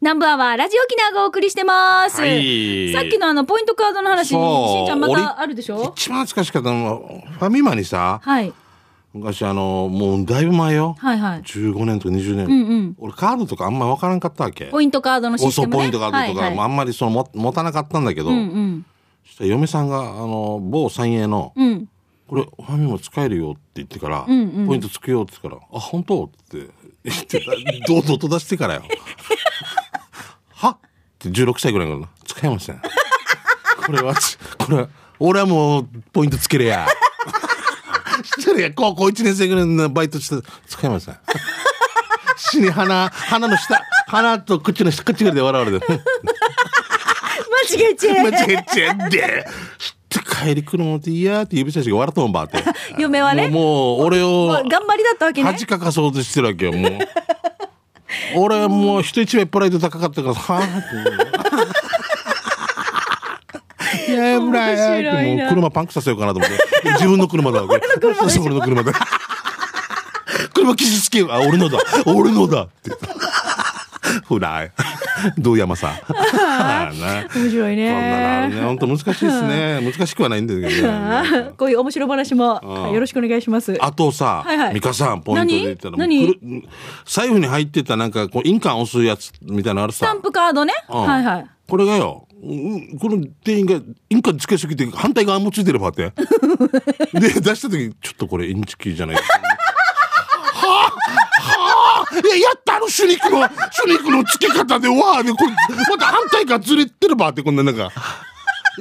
ナンバーはラジオキナがお送りしてます。はいさっきのあの、ポイントカードの話、しそうんちゃんま俺たあるでしょ？一番懐かしかったのは、ファミマにさ、はい。昔あの、もうだいぶ前よ。はいはい。15年とか20年。うんうん。俺カードとかあんま分からんかったわけ？ポイントカードのシステム、ね。そうポイントカードとか、はいはいもうあんまりそのも持たなかったんだけど、うんうん。そしたら嫁さんが、あの、某三栄の、うん。これファミマ使えるよって言ってから、んうんポイントつくよって言ったから、あ、本当？って言って、堂々と出してからよ。は？って16歳ぐらいからな使えません。これはつ、これは、俺はもうポイントつけるや。したらや、高校1年生ぐらいのバイトして、使えません。死に鼻、鼻の下、鼻と口の下、口ぐらいで笑われて。間違えちゃ間違えちゃって。して帰り来るのっていやーって指差しが笑ったもんばって。嫁はね。もう、もう俺を頑張りだったわけね。恥かかそうとしてるわけよ、もう。俺はもう人一倍プライド高かったから、はぁいやぶらや面白いなもう車パンクさせようかなと思って。自分の車だわ、これ。そう俺の車だ。車傷つけよう。あ、俺のだ。俺のだ。って。ほら、ど う山さん。な 面白いね。ね。本当難しいですね。難しくはないんだけどね。こういう面白話もうんよろしくお願いします。あとさ、美香さん、ポイントで言ったら、財布に入ってたなんか、こう、印鑑押すやつみたいなのあるさスタン。プカードね。うんはいはい。これがよ、うんこの店員が印鑑つけすぎて反対側もついてればって。で、出した時、ちょっとこれインチキじゃないですか。や、やったあの手肉の、手肉の付け方で、わあ、で、これ、また反対側ずれてればって、こんななんか。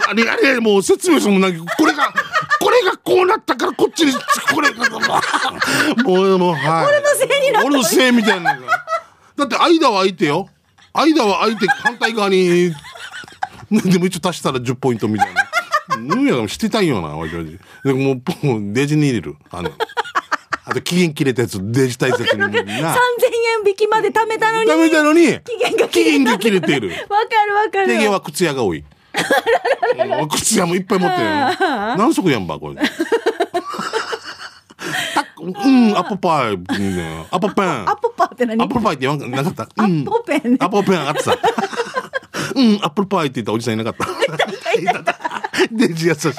あれ、あれ、もう説明してもなんか、これが、これがこうなったからこっちに、これが、もう、もう、はい。俺のせいになった。俺のせいみたいな。だって間は空いてよ。間は空いて反対側に、でも一応足したら10ポイントみたいな。うんや、してたんよな、わしわしでもう、もうデジに入れる。あの、あと期限切れたやつ、デジ大切に。な3000円引きまで貯めたのに。ダメなのに、期限が期限が切れている。わかるわかる。定限は靴屋が多い。うん靴屋もいっぱい持ってるよ。何足やんば、これ。たうん、アップパイ、うんアップペン。アップパーって何？アップルパイって言わんなかった。アうんップペンねアップルペンあってさ。うん、アップルパイって言ったおじさんいなかった。いたいたデジ優しい。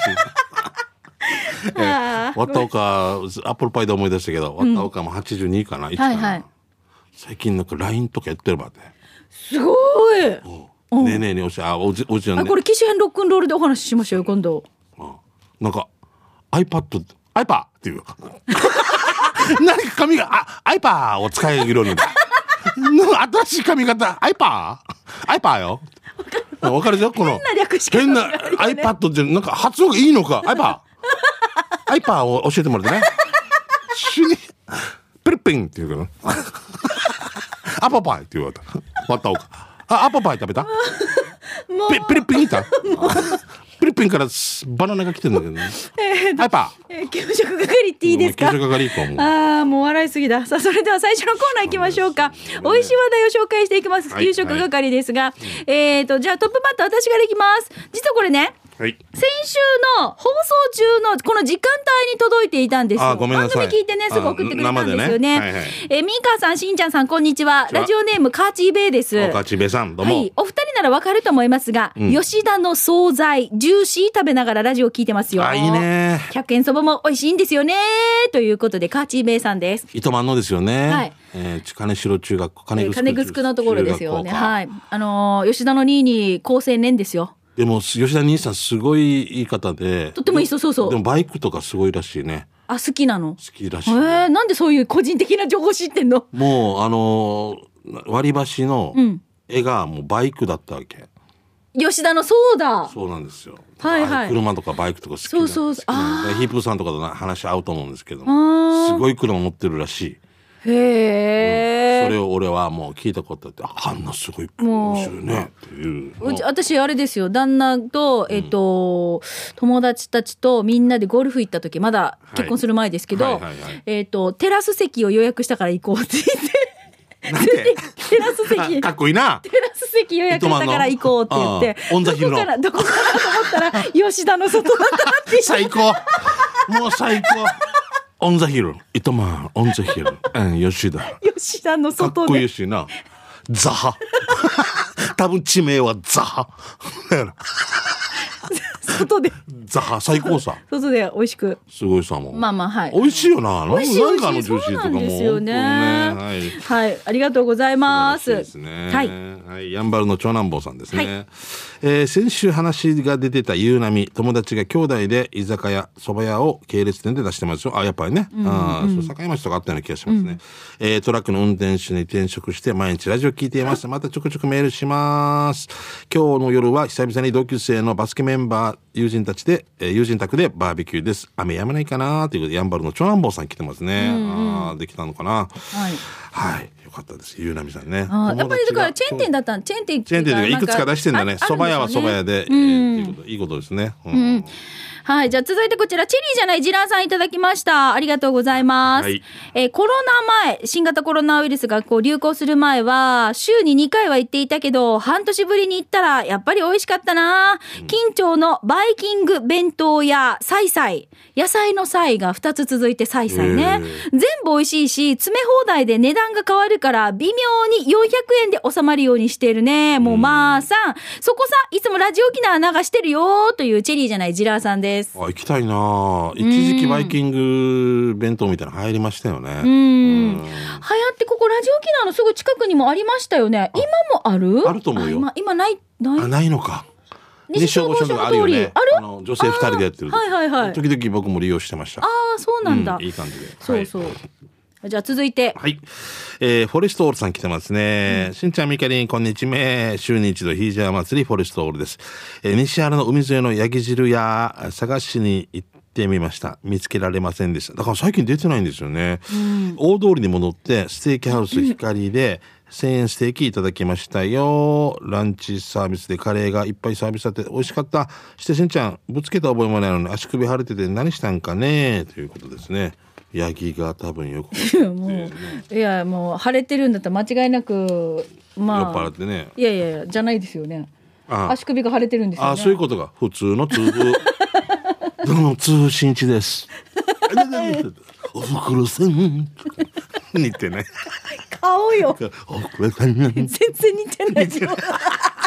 えあーわったおか、アップルパイで思い出したけど、わったおかも82かな、いつかなはいはい最近なんか LINE とかやってるばって。すごい。ねえねえねえ、おしあ、おじ、おじちゃんねあこ。れ機種編ロックンロールでお話ししましょうよ今度。なんか、iPad、iPad っていう。何か髪が、あ、iPad を使えるように。新しい髪型、iPad? iPad よ。わかるでしょ？この。変な略し方変な iPad って、なんか発音がいいのか ?iPad？iPad を教えてもらってね。死に、ピンって言うから。アポパイって言われた。たおか。あ、アポパイ食べた？ピピリピンいた？ピリピンからバナナが来てんだけどね。アイパえー給食係っていいですか？給食係行こうもうああ、もう笑いすぎだ。さあ、それでは最初のコーナー行きましょうか。美味しい話題を紹介していきます。はい給食係ですが、えっ、と、じゃあトップバッター私からいきます。実はこれね、はい。先週の放送中のこの時間帯に届いていたんですよ。番組聞いてね、すぐ送ってくれたんですよね。ねはいはいえーミーカーさん、しんちゃんさん、こんにちは。ラジオネーム、カーチーベイです。おかちべさん、どうも。はい。お二人ならわかると思いますが、ん吉田の惣菜、ジューシー食べながらラジオ聞いてますよ。あ、いいね。100円そばも美味しいんですよね。ということで、カーチーベイさんです。糸満のですよね。はい。えー、金城中学校、金城金城のところですよね。い。はい。あのー吉田の2位に高青年ですよ。でも、吉田兄さん、すごいいい方で。とってもいい人、そうそう。でも、バイクとかすごいらしいね。あ、好きなの？好きらしいえね、ー、なんでそういう個人的な情報知ってんの？もう、あのー割り箸のうん絵がもうバイクだったわけ。吉田のそうだ。そうなんですよ。はいはい車とかバイクとか好きなそうそうヒープーさんとかとな話合うと思うんですけどすごい車持ってるらしい。へえ、それを俺はもう聞いたことあって、ああんなすごいもう面白いね。っていう。うち私あれですよ。旦那と、えっと友達たちとみんなでゴルフ行った時まだ結婚する前ですけど、はいはいはい。はいえっとテラス席を予約したから行こうって言って。テラス席。あ かっこいいな。テラス席予約したから行こうって言って。どこから どこからと思ったら吉田の外だったって最高。もう最高。オンザヒル。糸満、オンザヒル。うん、吉田。か吉田のっ外でこいいしな。ザハ。多分地名はザハ。だから外で、ザハ最高さ。外で美味しく。すごいさ、もう。まあまあ、はい。美味しいよな。美味しいなんかあの美味しい女子とかも。そうなんですよね本当にはい。はい、ありがとうございます。ね。はい。はい。やんばるの長男坊さんですね。はいえー先週話が出てたゆうなみ、友達が兄弟で居酒屋、蕎麦屋を系列店で出してますよ。あ、やっぱりね。あーそう境町とかあったような気がしますね。えートラックの運転手に転職して毎日ラジオ聞いています。またちょくちょくメールします。今日の夜は久々に同級生のバスケメンバー、友人たちで、えー友人宅でバーベキューです。雨やまないかなということで、やんばるの長男坊さん来てますね。あーできたのかな？はい。はい。よかったです。ゆうなみさんね。やっぱりだからチェーン店だっったんチェーン店ってチェーン店といくつか出してんだね。蕎麦屋は蕎麦屋で、えーいいこといいことですね。うんはい。じゃあ続いてこちら、チェリーじゃないジランさんいただきました。ありがとうございます。はいえーコロナ前、新型コロナウイルスがこう流行する前は、週に2回は行っていたけど、半年ぶりに行ったら、やっぱり美味しかったな。近町のバイキング弁当屋、サイサイ。野菜の菜が2つ続いてサイサイね。全部美味しいし、詰め放題で値段が変わるから、微妙に400円で収まるようにしているね。もうまあさん、そこさ、いつもラジオ沖縄流してるよというチェリーじゃないジラーさんです。あ、行きたいな一時期バイキング弁当みたいなの流行りましたよね。うん。流行ってここラジオ沖縄のすぐ近くにもありましたよね。今もある？あると思うよあ今、今ない、ない？あ、ないのか。西消防署の。あるあの、女性二人でやってる。はいはいはい時々僕も利用してました。ああ、そうなんだ。うんいい感じで。そうそう。はいじゃあ続いて。はい。えー、フォレストオールさん来てますね。しんちゃん、みかりん、こんにちは。週に一度ヒージャー祭り、フォレストオールです。えー、西原の海沿いのヤギ汁屋、探しに行ってみました。見つけられませんでした。だから最近出てないんですよね。大通りに戻って、ステーキハウス光で、1000円ステーキいただきましたよ。ランチサービスでカレーがいっぱいサービスあって美味しかった。してしんちゃん、ぶつけた覚えもないのに足首腫れてて何したんかね？ということですね。ヤギが多分よく もう、いや、もう、腫れてるんだったら間違いなく、まあ。酔っ払ってね。いやいやいや、じゃないですよね。あ足首が腫れてるんですよ、ね。あそういうことか。普通の通風。どうも、通信地です。おふくろさん。似てね。顔よ。おふくろさん。全然似てない。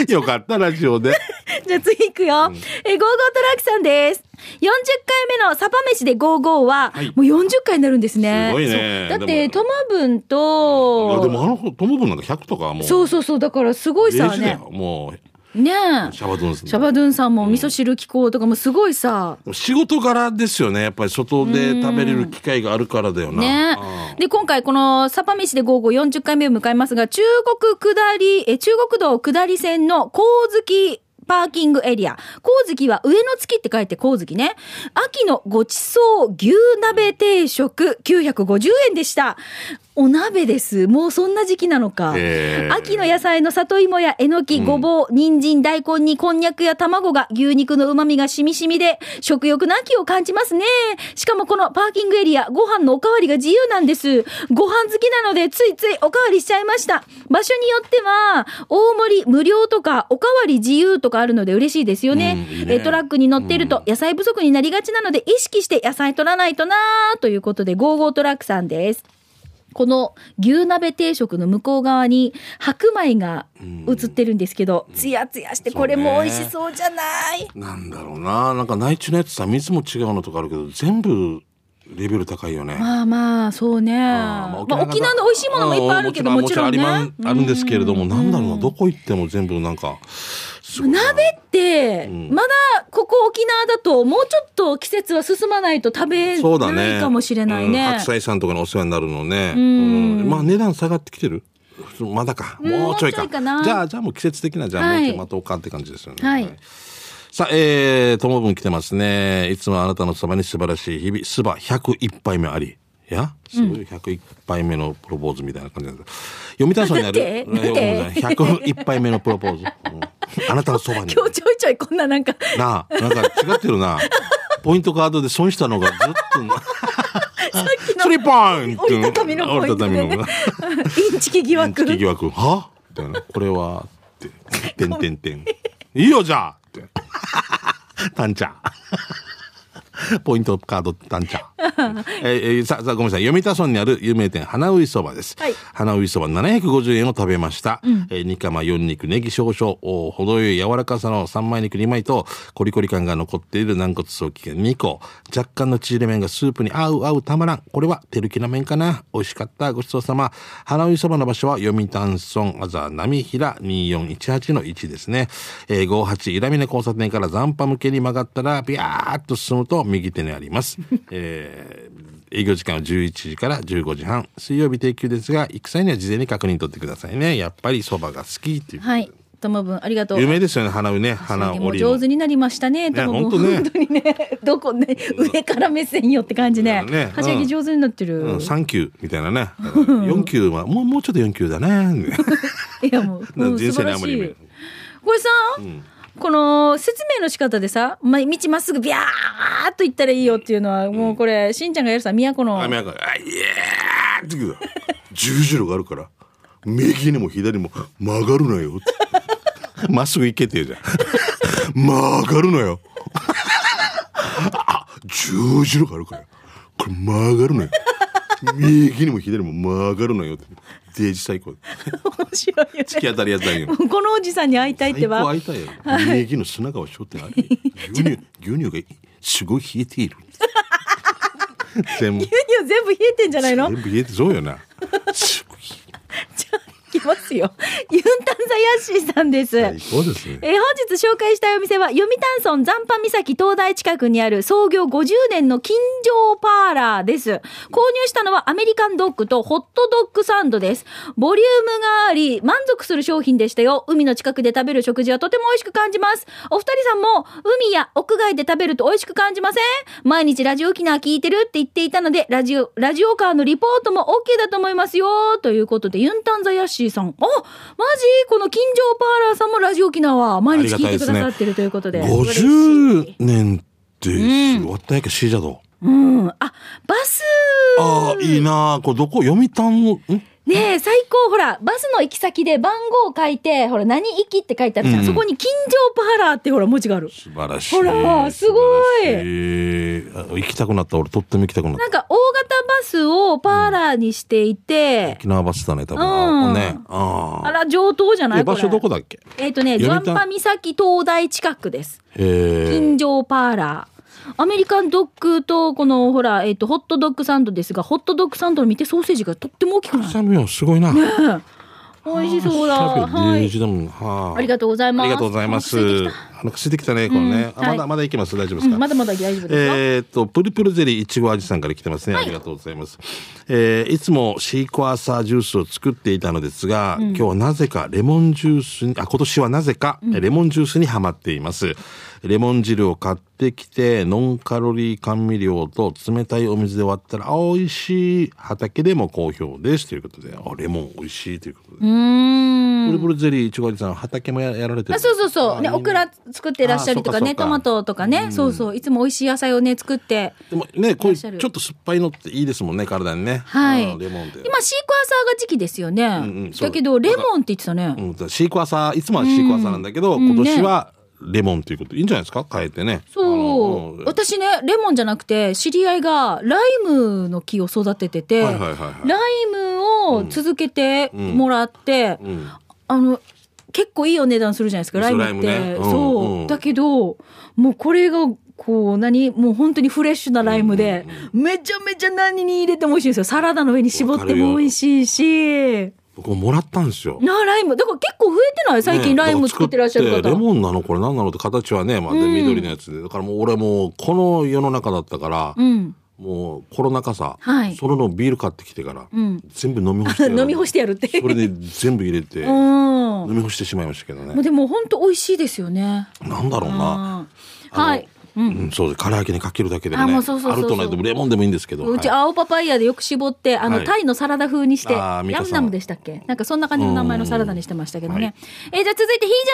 よかった、ラジオで。じゃあ次行くよ。えー、ゴーゴートラックさんです。40回目のサバ飯でゴーゴーは、はいもう40回になるんですね。すごいねそうだって、でトマブンいやと、でもあの子、トモブンなんか100とかはもう。そうそうそう、だからすごいさね。レジだよ。もう、ねえ。シャバドゥンス。シャバドゥンさんも味噌汁機構とかもすごいさ。仕事柄ですよね。やっぱり外で食べれる機会があるからだよな。ねうんで、今回このサパ飯でゴーゴー40回目を迎えますが、中国下り、え、中国道下り線の光月パーキングエリア。光月は上の月って書いて光月ね。秋のごちそう牛鍋定食950円でした。お鍋です。もうそんな時期なのか。秋の野菜の里芋やえのき、ごぼう、人参、大根にこんにゃくや卵が牛肉の旨味がしみしみで食欲の秋を感じますね。しかもこのパーキングエリア、ご飯のおかわりが自由なんです。ご飯好きなのでついついおかわりしちゃいました。場所によっては、大盛り無料とかおかわり自由とかあるので嬉しいですよね。うんねえトラックに乗っていると野菜不足になりがちなので意識して野菜取らないとなーということで、ゴーゴートラックさんです。この牛鍋定食の向こう側に白米が映ってるんですけど、つやつやしてこれも美味しそうじゃない？なんだろうな。なんか内地のやつさ、水も違うのとかあるけど、全部レベル高いよね。まあまあ、そうね。まあ、沖縄の美味しいものもいっぱいあるけど、うもちろんね。もちろんあるんですけれども、なんだろうな、どこ行っても全部なんか、鍋って、まだここ沖縄だともうちょっと季節は進まないと食べ。ないかもしれないうんね。白菜さんとかのお世話になるのね。うんまあ値段下がってきてる？まだか。もうちょいか。じゃあ、じゃあもう季節的な、じゃあはいもうちょい待とうかって感じですよね。はいさあ、えー、ともぶん来てますね。いつもあなたのそばに素晴らしい日々、そば101杯目あり。いやすごい101杯目のプロポーズみたいな感じなんだ。読谷村にある。待って待って101杯目のプロポーズ。うんあなたのそばに。今日ちょいちょいこんななんか、なあ、なんか違ってるな。ポイントカードで損したのがずっとな。スリーポイント折りたたみのポイントでね折りたたみの インチキ疑惑。インチキ疑惑。は？みたいな。これは、って。てんてんてん。いいよ、じゃあ。タンチャー。ポイントカードタンチャー。えーえーさあ、ごめんなさい。読谷村にある有名店、花ういそばです。はい花ういそば750円を食べました。えー、煮釜4肉、ネギ少々、お程よい柔らかさの三枚肉2枚と、コリコリ感が残っている軟骨早期券2個、若干の縮れ麺がスープに合う合うたまらん。これは、手るきな麺かな。美味しかった。ごちそうさま。花ういそばの場所は、読谷村、あざ、波平2418の1ですね。えー、58、イラミネ交差点から残波向けに曲がったら、ビャーっと進むと右手にあります。えー営業時間は11時から15時半。水曜日定休ですが、行く際には事前に確認取ってくださいね。やっぱり蕎麦が好きっていう。はい。ともぶん、ありがとう。有名ですよね、花うね。花もう折り上手になりましたね、ともぶん。本当にね、どこね、上から目線よって感じね。ねはしゃぎ上手になってる。うん、3級みたいなね。4級は、もう、もうちょっと4級だね。いやもう、うん人生にあまりい。これさ、この説明の仕方でさ、ま、道まっすぐビャーっと行ったらいいよっていうのは、もうこれ、しんちゃんがやるさ、都の。あ、みやか、あ、イエーって言う十字路があるから、右にも左にも曲がるなよって。まっすぐ行けってじゃん。曲がるなよ。あ、十字路があるから、これ曲がるなよ。右にも左にも曲がるなよって。デージ最高。面白いよね突き当たりやったんよ。このおじさんに会いたいってば。会いたいよ。右の砂川商店あれ。牛乳、牛乳がすごい冷えている。全部。いや全部冷えてんじゃないの？全部冷えてそうよな。ますよ。ユンタンザヤッシーさんです。最高ですね。えー本日紹介したいお店は、読谷村残波岬東大近くにある創業50年の金城パーラーです。購入したのはアメリカンドッグとホットドッグサンドです。ボリュームがあり、満足する商品でしたよ。海の近くで食べる食事はとても美味しく感じます。お二人さんも、海や屋外で食べると美味しく感じません？毎日ラジオ沖縄聞いてるって言っていたので、ラジオ、ラジオカーのリポートも OK だと思いますよ。ということで、ユンタンザヤッシーさん。あ、マジ？この金城パーラーさんもラジオ沖縄、毎日聞いてくださってるということで。嬉しい50年って、終わったやけしいじゃど。うん。あ、バス。ああ、いいなあこれどこ？読谷ん？ねえ、最高、ほら、バスの行き先で番号を書いて、ほら、何行きって書いてあるじゃん。うんそこに金城パーラーってほら、文字がある。素晴らしい。ほらすごい行きたくなった。俺とっても行きたくなったな。んか、大型バスをパーラーにしていて、沖縄バスだね、多分。うんあね。ああ。あら、上等じゃない？え場所どこだだっけ？えっ、とね、読谷残波岬東大近くです。金城パーラー。アメリカンドッグと、この、ほら、えっ、と、ホットドッグサンドですが、ホットドッグサンドを見てソーセージがとっても大きくないサミオすごいな。美味しそうだ。ははい。ありがとうございます。ありがとうございます。あの、くせてきたね、これね。あ、まだ、はいまだいけます。大丈夫ですか？うんまだまだ大丈夫ですよ。えーっと、プルプルゼリーいちご味さんから来てますね。ありがとうございます。えーいつもシークワーサージュースを作っていたのですが、今日はなぜかレモンジュースに、あ、今年はなぜか、レモンジュースにハマっています。レモン汁を買ってきて、ノンカロリー甘味料と冷たいお水で割ったら、あ、美味しい。畑でも好評です。ということで、あ、レモン美味しいということで。うーん。プルプルゼリーいちご味さん、畑もややられてるあそうそうそう。ね、オクラ作ってらっしゃるとかね、トマトとかね、そうそう。いつも美味しい野菜をね、作って。でもね、こうちょっと酸っぱいのっていいですもんね、体にね。はいあレモンで。今、シークワーサーが時期ですよね。んうんそうだけど、レモンって言ってたね。うん、シークワーサー、いつもはシークワーサーなんだけど、今年はレモンということ、いいんじゃないですか？変えてね。そう私ね、レモンじゃなくて、知り合いがライムの木を育ててて、はいはいはいはいライムを続けてもらって、うん。あの、結構いいお値段するじゃないですか、ライムって。ねうんそう、うんだけど、もうこれが、こう、何？もう本当にフレッシュなライムで、めちゃめちゃ何に入れても美味しいんですよ。サラダの上に絞っても美味しいし。僕ももらったんですよ。なあ、ライム。だから結構増えてない？最近ねライム作ってらっしゃる方。レモンなの？これ何なの？って形はね、まあ、で緑のやつで。だからもう俺もうこの世の中だったから、うん。もうコロナ禍さ、はいそれのビール買ってきてから、ん全部飲み干して。飲み干してやるって。それで全部入れて、うん。飲み干してしまいましたけどね。でも本当美味しいですよね。なんだろうな。うんはい。うん、そうです。唐揚げにかけるだけでもね。あもうそうそうそうそうあるとないとレモンでもいいんですけど。うちはい青パパイヤでよく絞って、あの、はいタイのサラダ風にして、ヤンナムでしたっけ？なんかそんな感じの名前のサラダにしてましたけどね。えーじゃあ続いてヒージ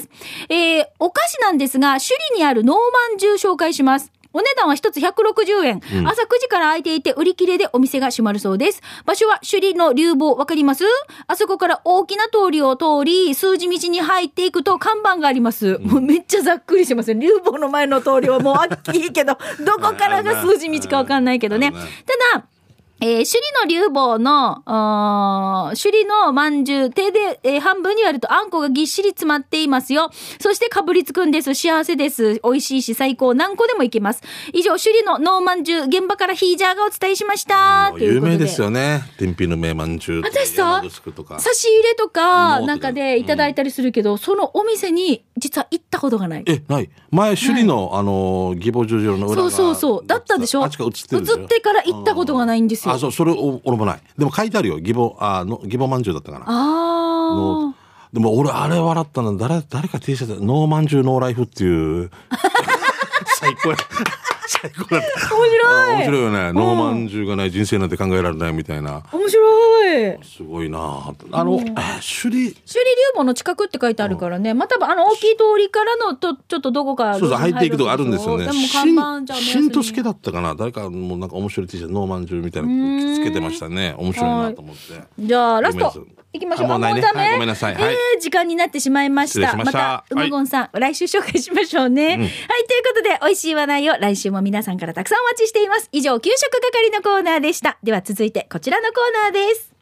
ャンさんです。えーお菓子なんですが、首里にあるノーマンジュ紹介します。お値段は一つ160円、朝9時から空いていて売り切れでお店が閉まるそうです。場所は首里の流房わかります？あそこから大きな通りを通り、数字道に入っていくと看板があります。もうめっちゃざっくりしてますね。流房の前の通りはもうあっきいけど、どこからが数字道かわかんないけどね。ただ、えー、首里の流房の、首里のまんじゅう、手で、えー半分に割るとあんこがぎっしり詰まっていますよ。そしてかぶりつくんです。幸せです。美味しいし最高。何個でもいけます。以上、首里のノーまんじゅう、現場からヒージャーがお伝えしました。有名ですよね天品の名まんじゅう私さ差し入れとかなんかでいただいたりするけど、そのお店に実は行ったことがない。えない前首里の、あの義母十字路の裏がそうそうそう。だったでしょ？あっちから映ってるでしょ映ってから行ったことがないんですよ。あそうそれお俺もない。でも書いてあるよ。義母あの義母まんじゅうだったかな。あのでも俺あれ笑ったの誰誰か T シャツでノーマンジューノーライフっていう。最高や最高だった。面白い。あ面白いよね、ノーマンジューがない人生なんて考えられないみたいな。あ。面白い。すごいな。ああの、え首里？首里流房の近くって書いてあるからね、まあ、多分あの大きい通りからのとちょっとどこかそうそう入っていくとこあるんですよね。でも看板じゃあしんしんとすけだったかな。誰かもうなんか面白い T シャツノーマンジューみたいなのつけてましたね。面白いなと思って。じゃあラストごめんなさいいきましょう。あもうないね。ダメ。はいごめんなさい。はい。えー時間になってしまいました。しました。たうまごんさん、来週紹介しましょうね、はいということで美味しい話題を来週も皆さんからたくさんお待ちしています。以上給食係のコーナーでした。では続いてこちらのコーナーです。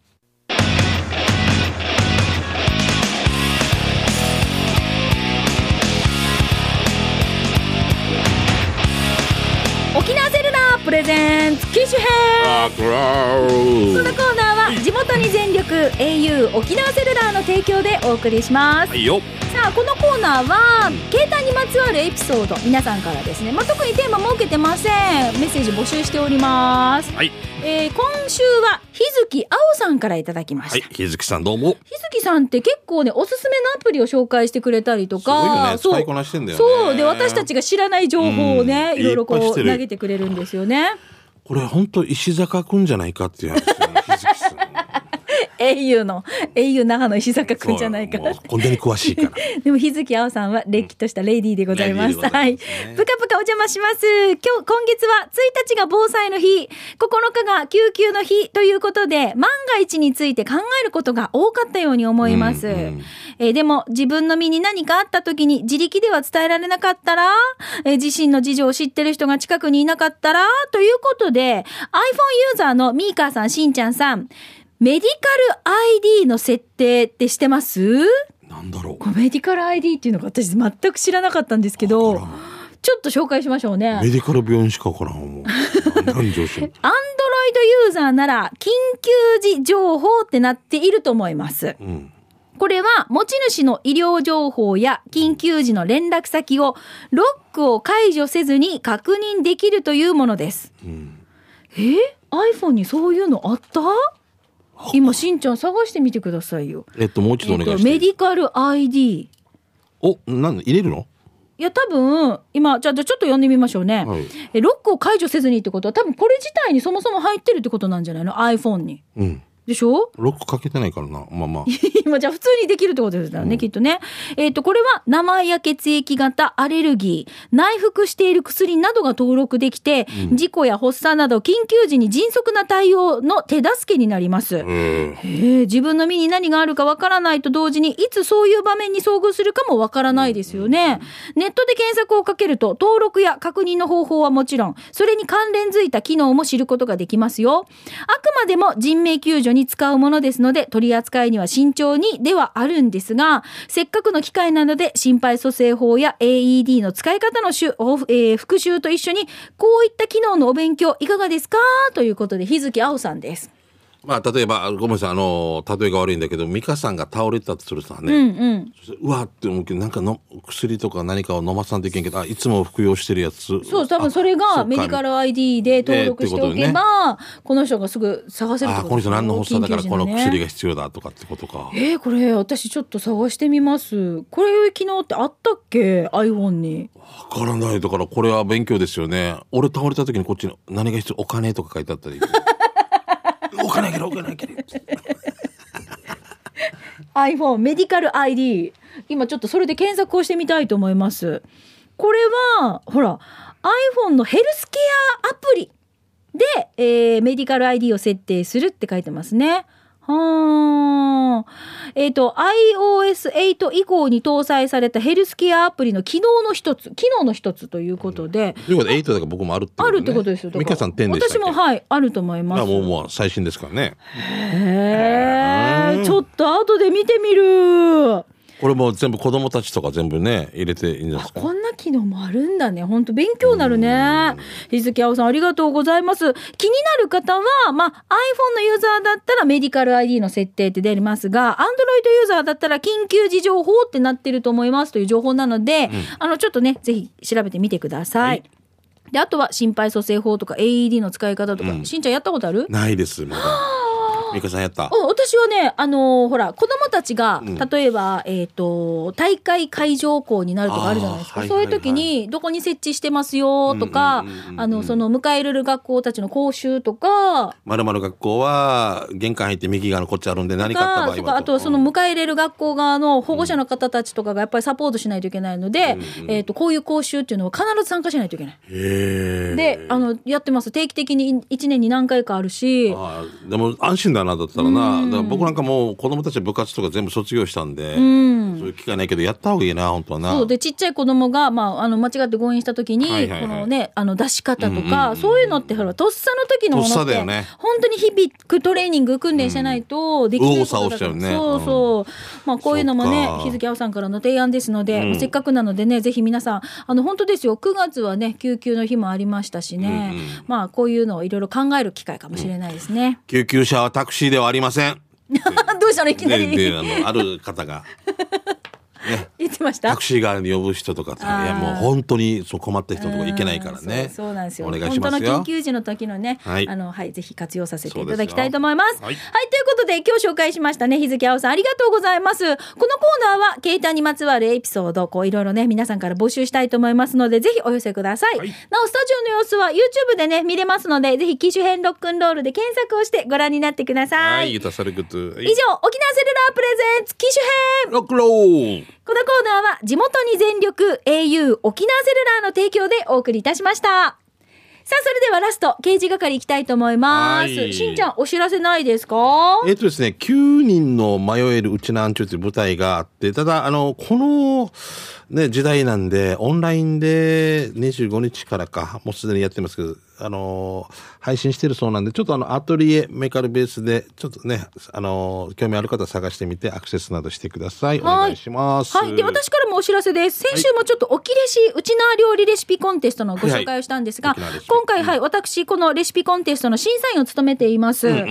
沖縄ープレゼンツ機種編。このコーナーは地元に全力 au 沖縄セルラーの提供でお送りします。はいよ。さあこのコーナーは携帯にまつわるエピソード皆さんからですね、まあ、特にテーマ設けてません。メッセージ募集しております、はい。えー今週は日月青さんからいただきました、はい日月さんどうも。日月さんって結構ねおすすめのアプリを紹介してくれたりとかそうね使いこなしてんだよね。そうで私たちが知らない情報をね、うんいろいろこう投げてくれるんですよね。これ本当石坂くんじゃないかっていう話ね日月さん au の au 那覇の石坂くんじゃないかこんなに詳しいから でも日月青さんはれっきとしたレディーでございます。レディーでござはい。ぷかぷかお邪魔します。今日、今月は1日が防災の日、9日が救急の日ということで、万が一について考えることが多かったように思います。うんうんえーでも、自分の身に何かあった時に自力では伝えられなかったら、えー自身の事情を知ってる人が近くにいなかったら、ということで、iPhone ユーザーのミーカーさん、しんちゃんさん、メディカル ID の設定ってしてます？なんだろう。メディカル ID っていうのが私全く知らなかったんですけどちょっと紹介しましょうね。アンドロイメディカル病院しかわからんもう何上司 ドユーザーなら緊急時情報ってなっていると思います。うん。これは持ち主の医療情報や緊急時の連絡先をロックを解除せずに確認できるというものです。うん。え？iPhone にそういうのあった？今しんちゃん探してみてくださいよ。えっともう一度お願いえっとメディカル ID。おなん入れるの？いや多分今じゃあじゃあちょっと読んでみましょうね、はい。えロックを解除せずにってことは多分これ自体にそもそも入ってるってことなんじゃないの？iPhone に。うんでしょ？ロックかけてないからなまあまあ 今じゃあ普通にできるってことですよね、きっとね。えっ、と、これは名前や血液型、アレルギー、内服している薬などが登録できて、事故や発作など緊急時に迅速な対応の手助けになります。え自分の身に何があるかわからないと同時にいつそういう場面に遭遇するかもわからないですよね。ネットで検索をかけると登録や確認の方法はもちろんそれに関連づいた機能も知ることができますよ。あくまでも人命救助に使うものですので取り扱いには慎重にではあるんですがせっかくの機会なので心肺蘇生法や AED の使い方の、えー復習と一緒にこういった機能のお勉強いかがですか？ということで日月青さんです。まあ例えばごめんなさいあの例えが悪いんだけど美香さんが倒れたとするさね、うんうん。うわって思うけどなんかの薬とか何かを飲まさんといけんけどあいつも服用してるやつそう、多分それあがメディカル ID で登録しておけば、この人がすぐ探せるあこの人何の発作だからこの薬が。が必要だとかってことかえー、これ私ちょっと探してみます。これ機能ってあったっけ ?iPhone に。わからないだからこれは勉強ですよね俺倒れた時にこっちに何が必要？お金とか書いてあったり お金あげるお金あげる iPhone メディカル ID。今ちょっとそれで検索をしてみたいと思います。これは、ほら、iPhone のヘルスケアアプリで、えーメディカル ID を設定するって書いてますね。はあ。えっ、と、iOS8 以降に搭載されたヘルスケアアプリの機能の一つ、機能の一つということで、ということで、8だから僕もあるってこと、あね。るってことですよ。ミカさん10でしたっけ？私も、はい、あると思います。まあもうもう最新ですからね。へえ、ちょっと後で見てみる。これも全部子供たちとか全部ね、入れていいんじゃないですか？こんな機能もあるんだね。本当勉強になるね。日月青さんありがとうございます。気になる方は、まあ、iPhone のユーザーだったらメディカル ID の設定って出ますが、Android ユーザーだったら緊急時情報ってなってると思いますという情報なので、あの、ちょっとね、ぜひ調べてみてください。はいで、あとは心肺蘇生法とか AED の使い方とか、しんちゃんやったことある？ないです、まだ。ミカさんやった？お私はね、あのーほら、子供たちが、例えば、えっ、と、大会会場校になるとかあるじゃないですか。そういう時に、どこに設置してますよとかうんうん。うんうんう、ん。あの、その、迎え入れる学校たちの講習とか、まるまる学校は玄関入って右側のこっちあるんで何かあった場合はと。か、あと、その、迎え入れる学校側の保護者の方たちとかがやっぱりサポートしないといけないので、えっ、と、こういう講習っていうのは必ず参加しないといけない。で、あの、やってます。定期的に1年に何回かあるし、でも安心だなだったらな、だから僕なんかもう子供たちは部活とか全部卒業したんで、そういう機会ないけどやった方がいいな本当はな。そう。でちっちゃい子供がまああの間違って誤飲した時に、はいはいはい。このねあの出し方とか、そういうのってほらとっさの時のものとっね。本当に日々トレーニング訓練してないとできないことだから、ね。そうそう、まあこういうのもね日付青さんからの提案ですので、せっかくなのでねぜひ皆さんあの本当ですよ。9月はね救急の日もありましたしね、まあこういうのをいろいろ考える機会かもしれないですね。救急車はタクシーではありません。どうしたのいきなでりであのある方が 言ってました？タクシー側に呼ぶ人とかさいやもう本当にそう困った人とか行けないからね。そうなんですよ。お願いしますよ。本当の緊急時の時のね、はい。あのはいぜひ活用させていただきたいと思います。はい、そうですよ。ということで今日紹介しましたね日付青さんありがとうございます。このコーナーは携帯にまつわるエピソードこういろいろね皆さんから募集したいと思いますのでぜひお寄せください。はい。なおスタジオの様子は YouTube でね見れますのでぜひ機種編ロックンロールで検索をしてご覧になってくださ。はいいユタサルグッズ。以上沖縄セルラープレゼンツ機種編。ロックローこのコーナーは地元に全力 au 沖縄セルラーの提供でお送りいたしました。さあ、それではラスト、刑事係行きたいと思います。はいしんちゃん、お知らせないですか？えっとですね、9人の迷えるうちなんちゅうという舞台があって、ただ、あの、この、ね、時代なんで、オンラインで25日からか、もうすでにやってますけど、あの、配信してるそうなんで、ちょっとあの、アトリエメカルベースで、ちょっとね、あの、興味ある方探してみて、アクセスなどしてください。おはい願いします。はい。で、私からもお知らせです。先週もちょっとおきれし、うちな料理レシピコンテストのご紹介をしたんですが、はいはい今回、はい、私、このレシピコンテストの審査員を務めています。で、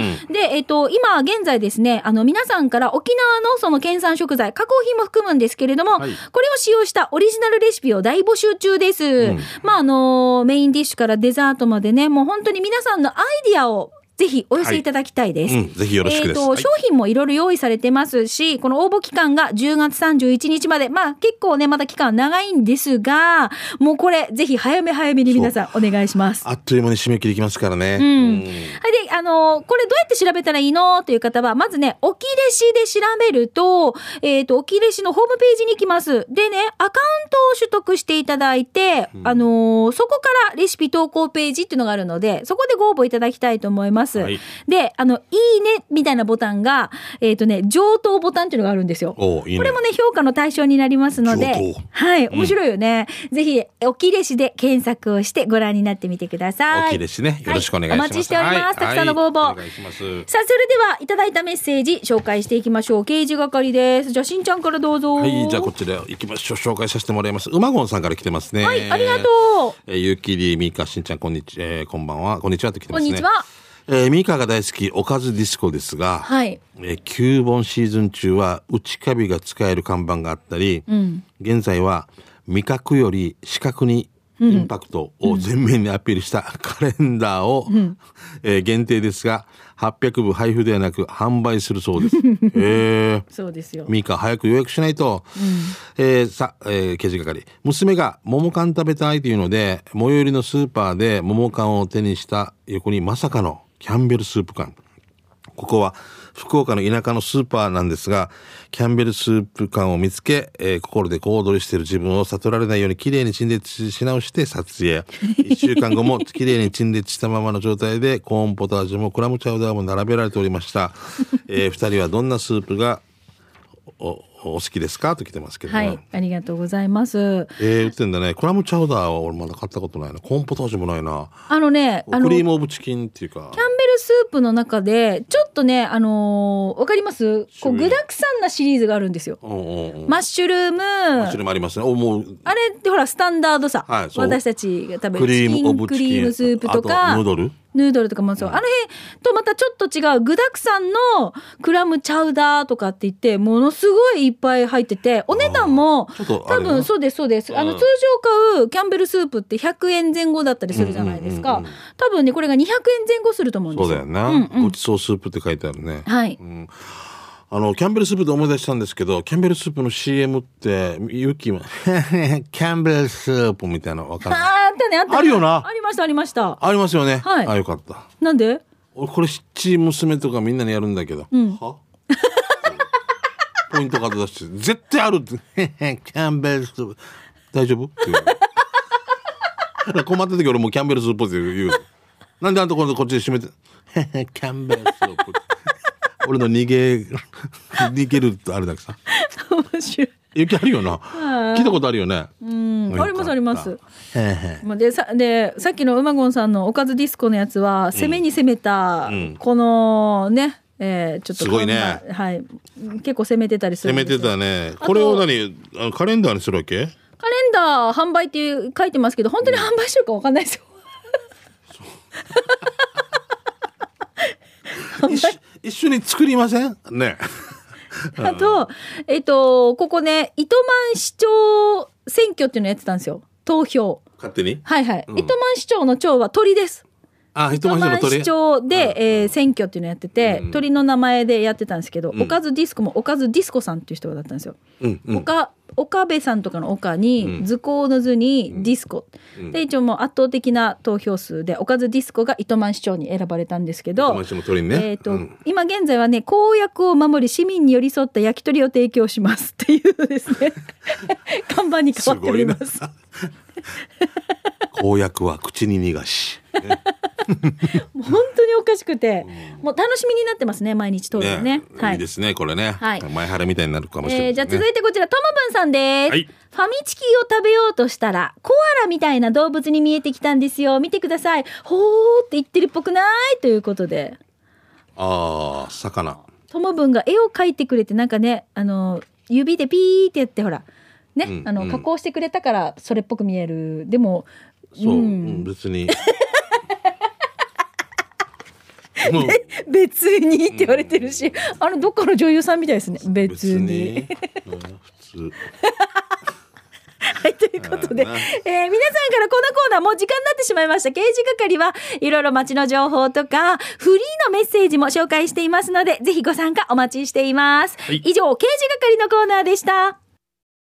えっ、と、今、現在ですね、あの、皆さんから沖縄のその県産食材、加工品も含むんですけれども、はいこれを使用したオリジナルレシピを大募集中です。まあ、あの、メインディッシュからデザートまでね、もう本当に皆さんさんのアイディアを、ぜひお寄せいただきたいです。うんぜひよろしくえーと、はい商品もいろいろ用意されてますし、この応募期間が10月31日まで、まあ結構ね、まだ期間長いんですが、もうこれ、ぜひ早め早めに皆さんお願いします。あっという間に締め切りきますからね。うん。はい、で、あのーこれどうやって調べたらいいの？という方は、まずね、おきれしで調べると、えっ、と、おきれしのホームページに行きます。でね、アカウントを取得していただいて、あのーそこからレシピ投稿ページっていうのがあるので、そこでご応募いただきたいと思います。はいで、あの、いいねみたいなボタンが、えっ、とね、上等ボタンっていうのがあるんですよ。いいねこれもね、評価の対象になりますのではい、面白いよね。ぜひ、おきれしで検索をしてご覧になってみてください。おきれしね。よろしくお願いします。はいお待ちしておりますはいたくさんのご応募はいお願いします。さあ、それでは、いただいたメッセージ、紹介していきましょう。刑事係です。じゃあ、しんちゃんからどうぞ。はい、じゃあこちら行きましょう。紹介させてもらいます。うまごんさんから来てますね。はい、ありがとう。えー、ゆうきりみーかしんちゃんこんにち、えー、こんばんはこんにちはって来てますね。こんにちは。えー、ミーカが大好きおかずディスコですが、はい。えー、9本シーズン中は内カビが使える看板があったり、現在は味覚より視覚にインパクトを前面にアピールしたカレンダーを、えー限定ですが800部配布ではなく販売するそうです。へーそうですよ。ミカ早く予約しないと。えーさ、えー、刑事係。娘が桃缶食べたいというので、最寄りのスーパーで桃缶を手にした横にまさかのキャンベルスープ缶。ここは福岡の田舎のスーパーなんですが、キャンベルスープ缶を見つけ、えー心で小躍りしている自分を悟られないように綺麗に陳列し直して撮影。一週間後も綺麗に陳列したままの状態で、コーンポタージュもクラムチャウダーも並べられておりました。えー二人はどんなスープがおお好きですか？と来てますけどね。はい、ありがとうございます。えー、売ってんだね。クラムチャウダーは俺まだ買ったことないな。コーンポタージュもないな。あのね、あの、クリキャンームオブチキンっていうか。ベルスープの中で、ちょっとね、あのーわかります？こう、種類具沢山なシリーズがあるんですよ。うんうんうん。マッシュルーム、マッシュルームありますね。お、もう、あれってほら、スタンダードさ。はい私たちが食べクるチキンリームオブチキン。クリームスープとあか、ヌードル？ヌードルとかもそう。あの辺とまたちょっと違う具沢山のクラムチャウダーとかって言って、ものすごいいっぱい入ってて、お値段も多分そうですそうです。あのうん通常買うキャンベルスープって100円前後だったりするじゃないですかうんうんうんうん。多分ね、これが200円前後すると思うんですよ。そうだよな、うんうんごちそうスープって書いてあるね。はい。あの、キャンベルスープで思い出したんですけど、キャンベルスープの CM って、ユキも、キャンベルスープみたいなのわかあーるあったね、あったね。あるよなありました、ありました。ありますよね。はいあ、よかった。なんで？俺これ七娘とかみんなにやるんだけど。んは？ポイントカード出して、絶対あるって。キャンベルス。大丈夫？って言う困った時俺もうキャンベルスープって言う。なんであんた今度こっちで閉めて？キャンベルスープ。俺の逃げ、逃げるあれだけさ。面白い。雪あるよな。聞いたことあるよね。うん、ありますあります。へへまあでさでさっきのうまごんさんのおかずディスコのやつは攻めに攻めた、うん。このね、えーちょっとすごいね。はい。結構攻めてたりする攻めてたね。とこれを何あのカレンダーにするわけ？カレンダー販売っていう書いてますけど本当に販売してるかわかんないですよ、一緒。一緒に作りません？ね。あとえっ、とここね糸満市長選挙っていうのやってたんですよ。投票。勝手に？はいはい、うん。糸満市長の長は鳥ですあ、一糸満回しの鳥？市長で、えー選挙っていうのやってて、うん鳥の名前でやってたんですけど、うん。おかずディスコもおかずディスコさんっていう人だったんですよ。うんうん。岡岡部さんとかの岡に、うん。図工の図にディスコ、うん。で一応もう圧倒的な投票数でおかずディスコが糸満市長に選ばれたんですけどえーとうん。今現在はね公約を守り市民に寄り添った焼き鳥を提供しますっていうですね。看板に変わっております。公約は口に逃がし。ね もう本当におかしくて、もう楽しみになってますね毎日通るのね。はいいいですね、これね。はい前原みたいになるかもしれない、えーじゃあ続いてこちら、ともぶんさんです。はいファミチキを食べようとしたら、コアラみたいな動物に見えてきたんですよ。見てください。ほーって言ってるっぽくないということで、ああ、魚。ともぶんが絵を描いてくれて、なんかね、あの、指でピーってやって、ほら、ね、あの、うんうん加工してくれたから、それっぽく見える。でも、そう、うんうん別に。もう 別にって言われてるし、あの、どっかの女優さんみたいですね。別別に。に。うん普通。はい、ということで、えー皆さんからこのコーナーもう時間になってしまいました。刑事係はいろいろ街の情報とか、フリーのメッセージも紹介していますので、ぜひご参加お待ちしています。はい以上、刑事係のコーナーでした。